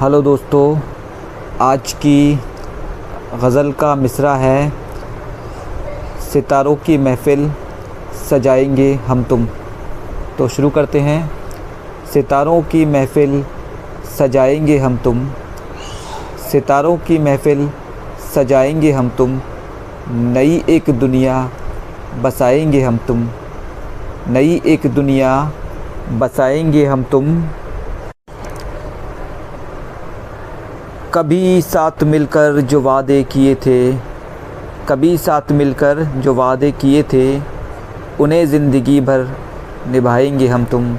Hello दोस्तों, आज की गज़ल का मिसरा है। सितारों की महफ़िल सजाएँगे हम तुम। तो शुरू करते हैं। सितारों की महफ़िल सजाएँगे हम तुम। सितारों की महफ़िल सजाएँगे हम तुम। नई एक दुनिया बसाएँगे हम तुम। नई एक दुनिया बसाएँगे हम तुम। कभी साथ मिलकर जो वादे किए थे, कभी साथ मिलकर जो वादे किए थे, उन्हें ज़िंदगी भर निभाएँगे हम तुम,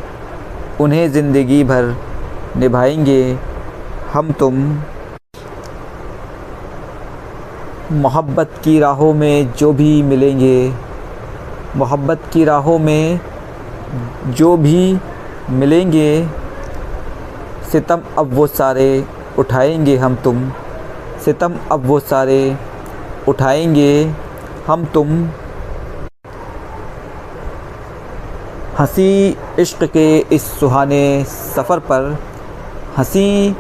उन्हें ज़िंदगी भर निभाएँगे हम तुम। मोहब्बत की राहों में जो भी मिलेंगे, मोहब्बत की राहों में जो भी मिलेंगे, सितम अब वो सारे उठाएँगे हम तुम। सितम, अब वो सारे उठाएँगे हम तुम। हँसी इश्क के इस सुहाने सफ़र पर, हँसी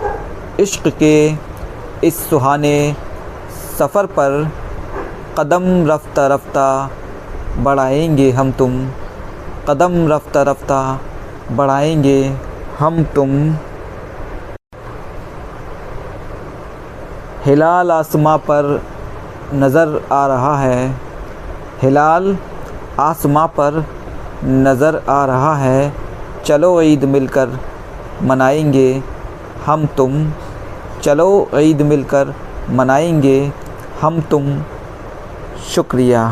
इश्क के इस सुहाने सफ़र पर कदम रफ्ता रफ्ता बढ़ाएँगे हम तुम। कदम रफ्ता रफ्ता बढ़ाएँगे हम तुम। हिलाल आसमां पर नज़र आ रहा है। हिलाल आसमां पर नज़र आ रहा है। चलो ईद मिलकर मनाएँगे हम तुम। चलो ईद मिलकर मनाएँगे हम तुम। शुक्रिया।